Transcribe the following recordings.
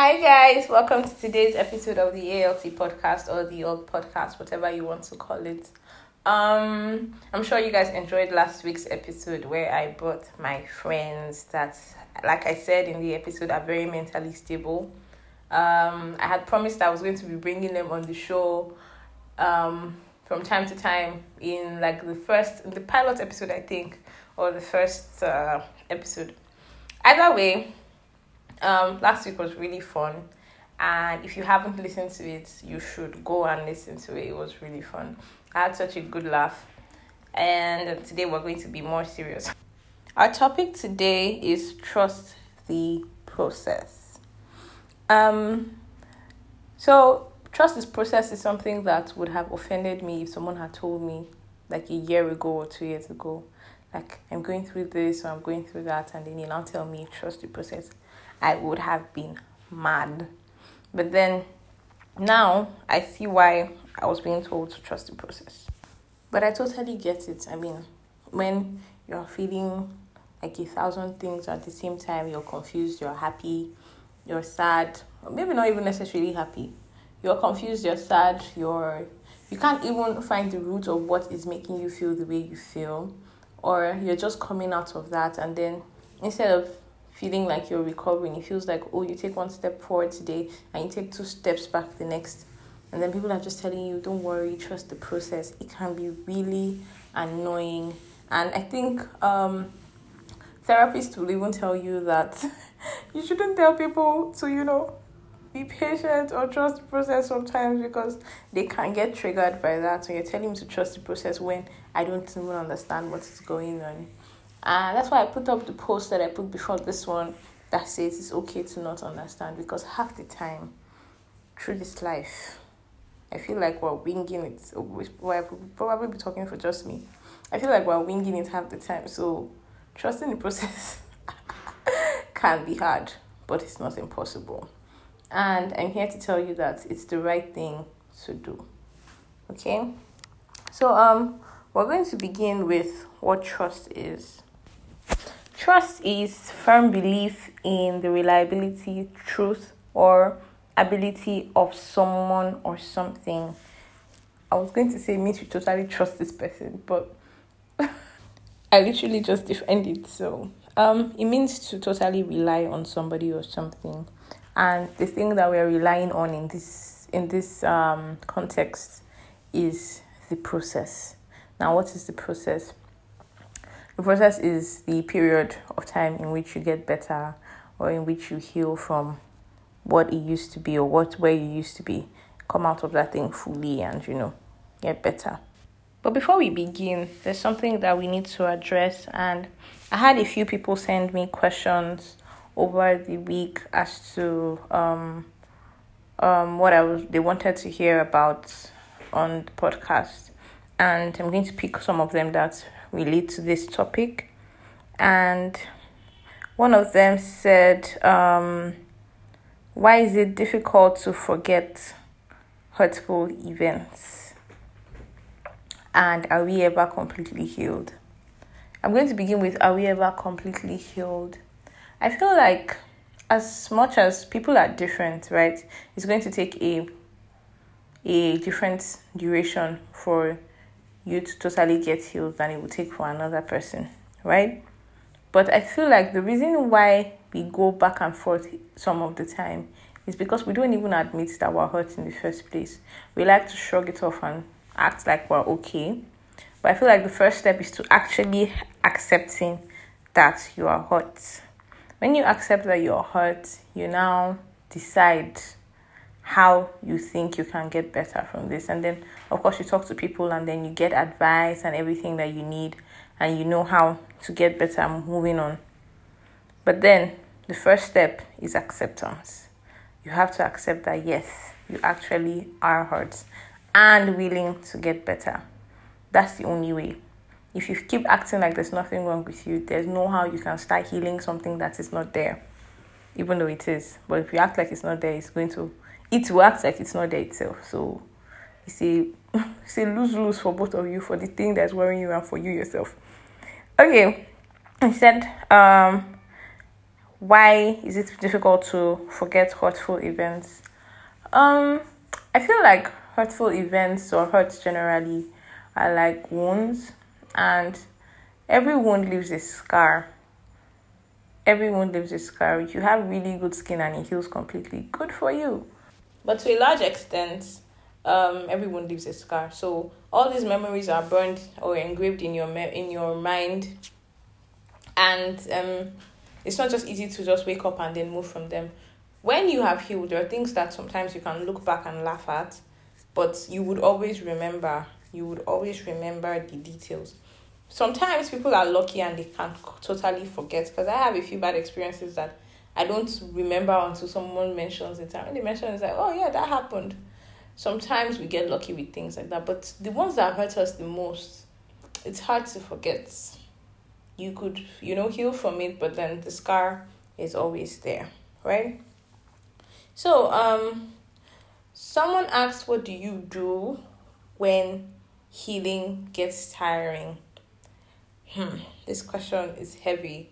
Hi guys, welcome to today's episode of the ALT podcast or the old podcast, whatever you want to call it. Um, I'm sure you guys enjoyed last week's episode where I brought my friends that, like I said in the episode, are very mentally stable. Um, I had promised I was going to be bringing them on the show um, from time to time in like the first, the pilot episode, I think, or the first uh, episode. Either way, um, last week was really fun, and if you haven't listened to it, you should go and listen to it. It was really fun. I had such a good laugh, and today we're going to be more serious. Our topic today is trust the process. Um, so trust this process is something that would have offended me if someone had told me like a year ago or two years ago, like I'm going through this or I'm going through that, and then you now tell me trust the process. I would have been mad. But then now I see why I was being told to trust the process. But I totally get it. I mean, when you're feeling like a thousand things at the same time, you're confused, you're happy, you're sad, or maybe not even necessarily happy. You're confused, you're sad, you're you can't even find the root of what is making you feel the way you feel, or you're just coming out of that and then instead of feeling like you're recovering. It feels like, oh, you take one step forward today and you take two steps back the next. And then people are just telling you, don't worry, trust the process. It can be really annoying. And I think um, therapists will even tell you that you shouldn't tell people to, you know, be patient or trust the process sometimes because they can get triggered by that. So you're telling me to trust the process when I don't even understand what is going on. And that's why I put up the post that I put before this one that says it's okay to not understand because half the time through this life, I feel like we're winging it. Well, probably be talking for just me. I feel like we're winging it half the time. So trusting the process can be hard, but it's not impossible. And I'm here to tell you that it's the right thing to do. Okay? So um we're going to begin with what trust is. Trust is firm belief in the reliability, truth, or ability of someone or something. I was going to say means you totally trust this person, but I literally just defend it. So um, it means to totally rely on somebody or something, and the thing that we are relying on in this in this um, context is the process. Now, what is the process? The process is the period of time in which you get better or in which you heal from what it used to be or what where you used to be. Come out of that thing fully and you know, get better. But before we begin, there's something that we need to address and I had a few people send me questions over the week as to um um what I was they wanted to hear about on the podcast and I'm going to pick some of them that relate to this topic. And one of them said, um, Why is it difficult to forget hurtful events? And are we ever completely healed? I'm going to begin with Are we ever completely healed? I feel like as much as people are different, right, it's going to take a a different duration for you to totally get healed than it would take for another person, right? But I feel like the reason why we go back and forth some of the time is because we don't even admit that we're hurt in the first place. We like to shrug it off and act like we're okay. But I feel like the first step is to actually accepting that you are hurt. When you accept that you're hurt, you now decide how you think you can get better from this. And then, of course, you talk to people and then you get advice and everything that you need, and you know how to get better moving on. But then, the first step is acceptance. You have to accept that yes, you actually are hurt and willing to get better. That's the only way. If you keep acting like there's nothing wrong with you, there's no how you can start healing something that is not there, even though it is. But if you act like it's not there, it's going to it works like it's not there itself. So it's a it's a lose lose for both of you for the thing that's worrying you and for you yourself. Okay, I said, um, why is it difficult to forget hurtful events? Um, I feel like hurtful events or hurts generally are like wounds, and every wound leaves a scar. Every wound leaves a scar. If you have really good skin and it heals completely, good for you. But to a large extent, um, everyone leaves a scar. So all these memories are burned or engraved in your me- in your mind, and um, it's not just easy to just wake up and then move from them. When you have healed, there are things that sometimes you can look back and laugh at, but you would always remember. You would always remember the details. Sometimes people are lucky and they can totally forget. Because I have a few bad experiences that I don't remember until someone mentions it. And when they mention it, it's like, oh yeah, that happened. Sometimes we get lucky with things like that, but the ones that hurt us the most, it's hard to forget. You could, you know, heal from it, but then the scar is always there, right? So, um, someone asked, What do you do when healing gets tiring? Hmm, this question is heavy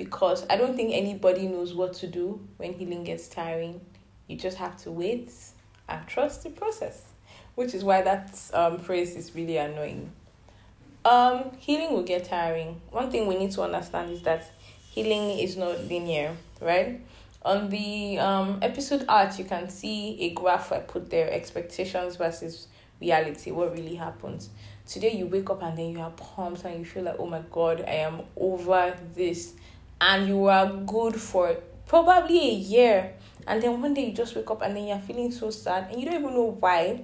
because I don't think anybody knows what to do when healing gets tiring. You just have to wait and trust the process, which is why that um, phrase is really annoying. Um, healing will get tiring. One thing we need to understand is that healing is not linear, right? On the um, episode art, you can see a graph I put there expectations versus reality, what really happens. Today, you wake up and then you are pumped and you feel like, oh my god, I am over this and you are good for probably a year and then one day you just wake up and then you're feeling so sad and you don't even know why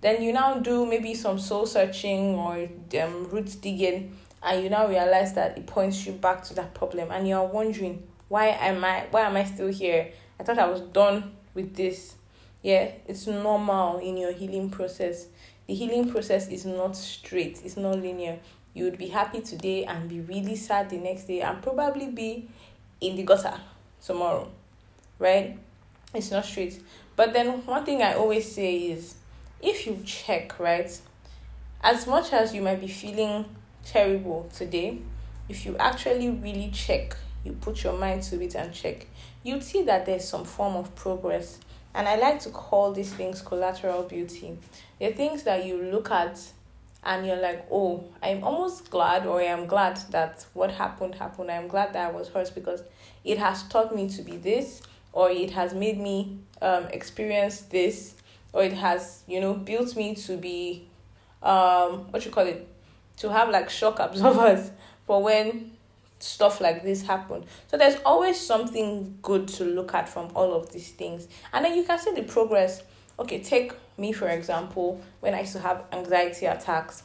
then you now do maybe some soul searching or um, roots digging and you now realize that it points you back to that problem and you're wondering why am i why am i still here? I thought i was done with this. Yeah it's normal in your healing process. The healing process is not straight it's not linear you would be happy today and be really sad the next day and probably be in the gutter tomorrow right? It's not straight. But then one thing i always say is if you check right as much as you might be feeling terrible today if you actually really check you put your mind to it and check you'd see that there's some form of progress. And i like to call these things collateral beauty. The things that you look at and you're like, oh, I'm almost glad, or I'm glad that what happened happened. I'm glad that I was hurt because it has taught me to be this, or it has made me um, experience this, or it has, you know, built me to be, um, what you call it, to have like shock absorbers for when stuff like this happen. So there's always something good to look at from all of these things, and then you can see the progress okay, take me for example, when I used to have anxiety attacks.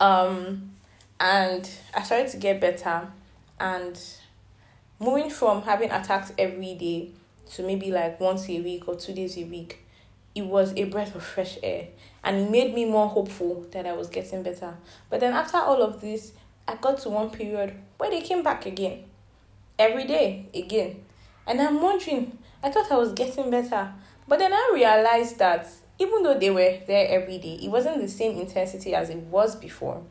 Um, and I started to get better, and moving from having attacks every day to maybe like once a week or two days a week, it was a breath of fresh air, and it made me more hopeful that I was getting better. But then after all of this, I got to one period where they came back again, every day again, and I'm wondering. I thought I was getting better, but then I realized that even though they were there every day, it wasn't the same intensity as it was before.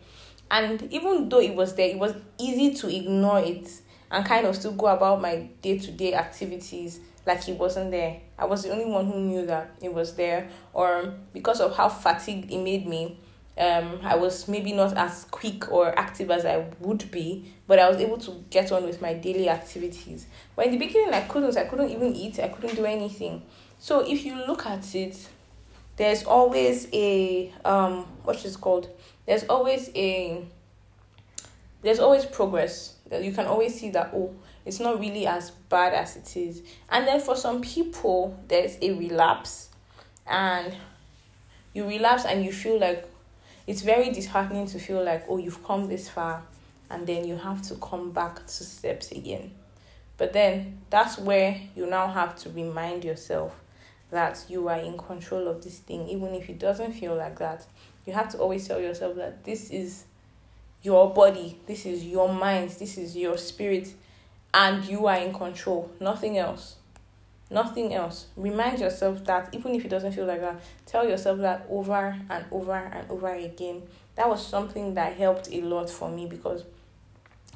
And even though it was there, it was easy to ignore it and kind of still go about my day to day activities like it wasn't there. I was the only one who knew that it was there, or because of how fatigued it made me, um, I was maybe not as quick or active as I would be, but I was able to get on with my daily activities. But in the beginning, I couldn't. I couldn't even eat. I couldn't do anything. So if you look at it, there's always a um what is it called? There's always a there's always progress. That you can always see that oh, it's not really as bad as it is. And then for some people, there's a relapse, and you relapse and you feel like it's very disheartening to feel like oh you've come this far and then you have to come back two steps again but then that's where you now have to remind yourself that you are in control of this thing, even if it doesn't feel like that. You have to always tell yourself that this is your body, this is your mind, this is your spirit, and you are in control. Nothing else. Nothing else. Remind yourself that even if it doesn't feel like that, tell yourself that over and over and over again. That was something that helped a lot for me because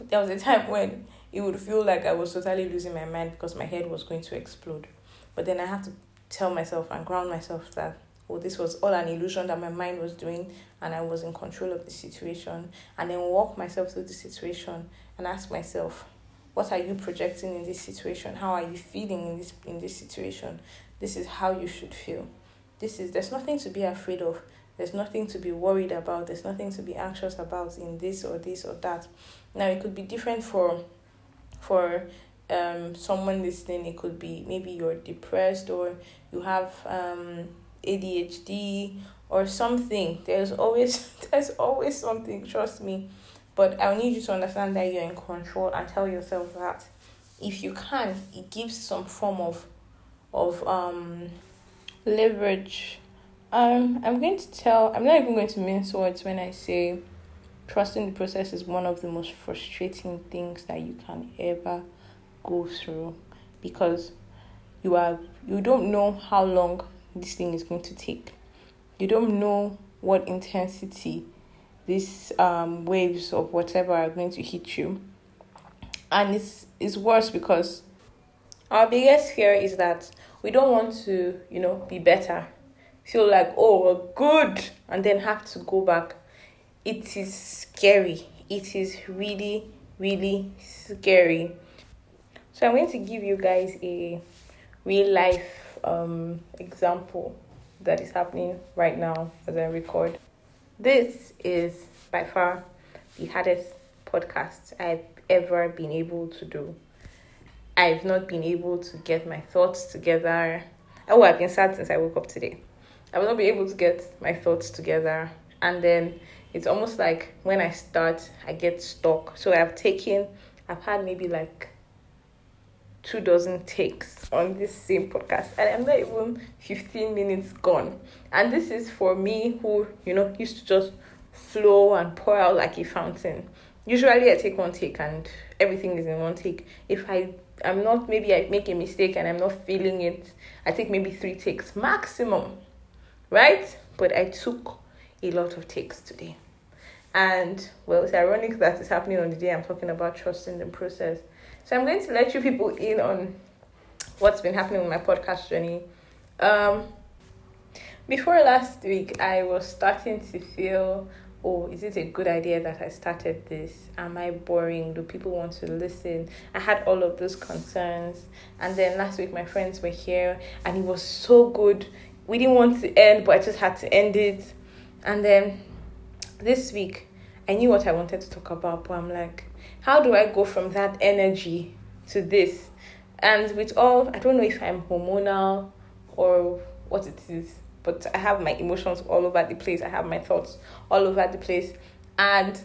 there was a time when it would feel like I was totally losing my mind because my head was going to explode. But then I had to tell myself and ground myself that oh this was all an illusion that my mind was doing and I was in control of the situation. And then walk myself through the situation and ask myself what are you projecting in this situation? How are you feeling in this in this situation? This is how you should feel. This is there's nothing to be afraid of. There's nothing to be worried about. There's nothing to be anxious about in this or this or that. Now it could be different for for um someone listening. It could be maybe you're depressed or you have um ADHD or something there's always there's always something trust me but I need you to understand that you're in control and tell yourself that if you can, it gives some form of of um leverage. Um, I'm going to tell. I'm not even going to mince words when I say trusting the process is one of the most frustrating things that you can ever go through because you are you don't know how long this thing is going to take. You don't know what intensity these um, waves of whatever are going to hit you. And it's, it's worse because our biggest fear is that we don't want to, you know, be better. Feel like, oh, we're good, and then have to go back. It is scary. It is really, really scary. So I'm going to give you guys a real life um, example that is happening right now as I record. This is by far the hardest podcast I've ever been able to do. I've not been able to get my thoughts together. Oh, I've been sad since I woke up today. I will not be able to get my thoughts together. And then it's almost like when I start, I get stuck. So I've taken, I've had maybe like two dozen takes on this same podcast. And i'm not even 15 minutes gone. And this is for me who you know used to just flow and pour out like a fountain. Usually i take one take and everything is in one take. If i i'm not maybe i make a mistake and i'm not feeling it i take maybe three takes maximum right? But i took a lot of takes today. And well it's ironic that it's happening on the day i'm talking about trusting the process so I'm going to let you people in on what's been happening with my podcast journey. Um, before last week, I was starting to feel, oh, is it a good idea that I started this? Am I boring? Do people want to listen? I had all of those concerns. And then last week, my friends were here and it was so good. We didn't want to end, but I just had to end it. And then this week, I knew what I wanted to talk about, but I'm like, how do I go from that energy to this? And with all, I don't know if I'm hormonal or what it is, but I have my emotions all over the place. I have my thoughts all over the place. And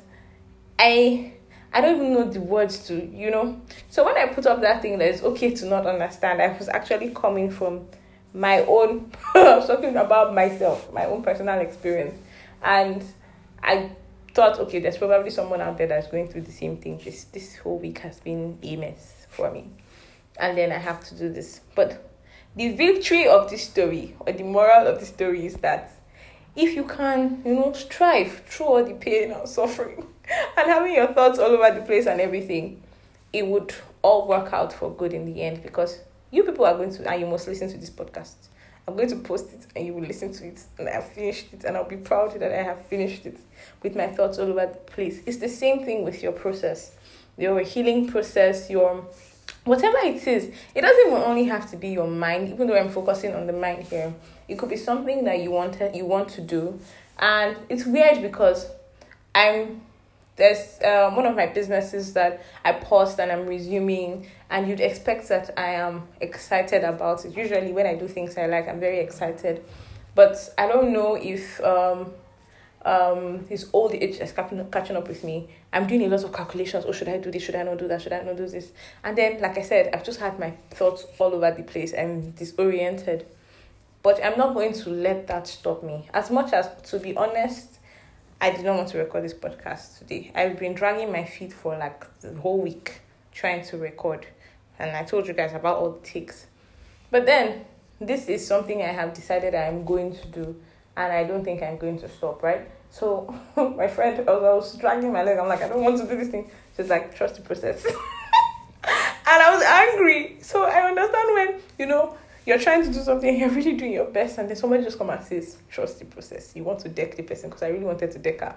I I don't even know the words to, you know. So when I put up that thing that it's okay to not understand, I was actually coming from my own talking about myself, my own personal experience. And I thought, okay, there's probably someone out there that's going through the same thing. This this whole week has been a mess for me, and then I have to do this. But the victory of this story, or the moral of the story, is that if you can, you know, strive through all the pain and suffering, and having your thoughts all over the place and everything, it would all work out for good in the end because you people are going to, and you must listen to this podcast I'm going to post it and you will listen to it. And I've finished it and I'll be proud that I have finished it with my thoughts all over the place. It's the same thing with your process, your healing process, your whatever it is. It doesn't even only have to be your mind, even though I'm focusing on the mind here. It could be something that you wanted you want to do. And it's weird because I'm there's um, one of my businesses that I paused and I'm resuming, and you'd expect that I am excited about it. Usually, when I do things I like, I'm very excited, but I don't know if um, um, his old age is catching up with me. I'm doing a lot of calculations. Oh, should I do this? Should I not do that? Should I not do this? And then, like I said, I've just had my thoughts all over the place. I'm disoriented, but I'm not going to let that stop me. As much as, to be honest I did not want to record this podcast today. I've been dragging my feet for like the whole week trying to record. And I told you guys about all the takes. But then, this is something I have decided I'm going to do. And I don't think I'm going to stop, right? So, my friend, as I was dragging my leg, I'm like, I don't want to do this thing. She's like, trust the process. And I was angry. So I understand when, you know, you're trying to do something, you're really doing your best, and then somebody just come and says, trust the process. You want to deck the person because I really wanted to deck her.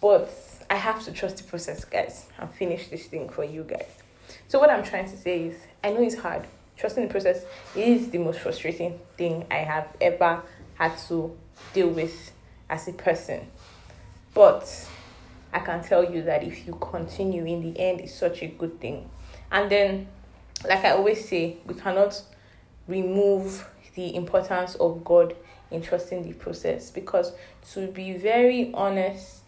But I have to trust the process, guys, and finish this thing for you guys. So what I'm trying to say is, I know it's hard. Trusting the process is the most frustrating thing I have ever had to deal with as a person. But I can tell you that if you continue in the end, it's such a good thing. And then, like I always say, we cannot remove the importance of God in trusting the process because, to be very honest,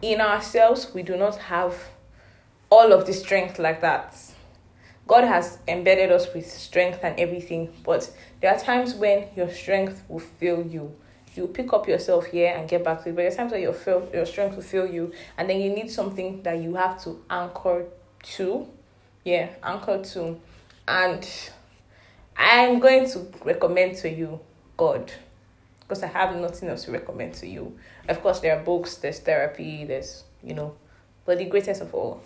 in ourselves, we do not have all of the strength like that. God has embedded us with strength and everything, but there are times when your strength will fail you. You pick up yourself here and get back to it, but there are times when your fail, your strength will fail you, and then you need something that you have to anchor to. Yeah, anchor to. And I'm going to recommend to you God because I have nothing else to recommend to you. Of course, there are books, there's therapy, there's, you know, but the greatest of all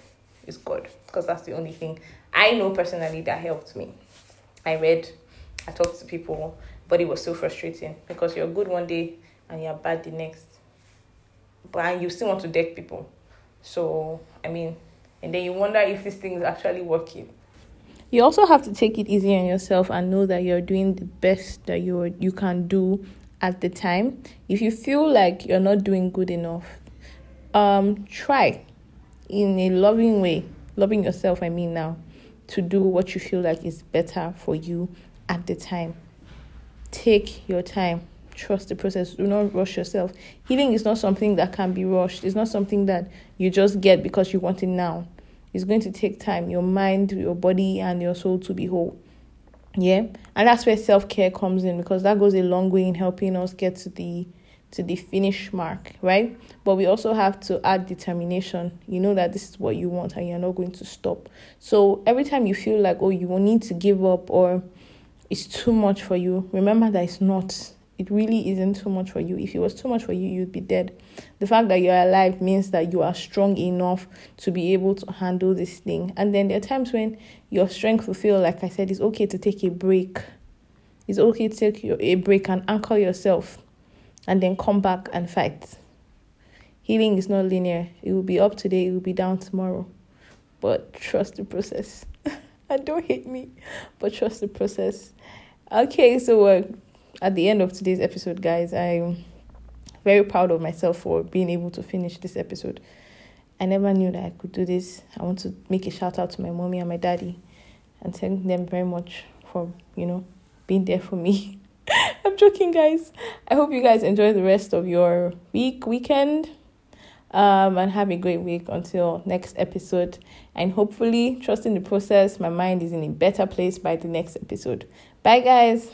is God because that's the only thing I know personally that helped me. I read, I talked to people, but it was so frustrating because you're good one day and you're bad the next. But you still want to deck people. So, I mean, and then you wonder if this thing is actually working. You also have to take it easy on yourself and know that you're doing the best that you you can do at the time. If you feel like you're not doing good enough, um, try in a loving way, loving yourself, I mean, now, to do what you feel like is better for you at the time. Take your time. Trust the process. Do not rush yourself. Healing is not something that can be rushed. It's not something that you just get because you want it now. It's going to take time, your mind, your body, and your soul to be whole. Yeah. And that's where self care comes in because that goes a long way in helping us get to the to the finish mark, right? But we also have to add determination. You know that this is what you want and you're not going to stop. So every time you feel like, oh, you will need to give up or it's too much for you, remember that it's not. It really isn't too much for you. If it was too much for you, you'd be dead. The fact that you're alive means that you are strong enough to be able to handle this thing. And then there are times when your strength will feel, like I said, it's okay to take a break. It's okay to take a break and anchor yourself and then come back and fight. Healing is not linear. It will be up today, it will be down tomorrow. But trust the process. and don't hate me, but trust the process. Okay, so uh, at the end of today's episode, guys, I'm very proud of myself for being able to finish this episode. I never knew that I could do this. I want to make a shout out to my mommy and my daddy and thank them very much for, you know, being there for me. I'm joking, guys. I hope you guys enjoy the rest of your week, weekend, um, and have a great week until next episode. And hopefully, trusting the process, my mind is in a better place by the next episode. Bye, guys.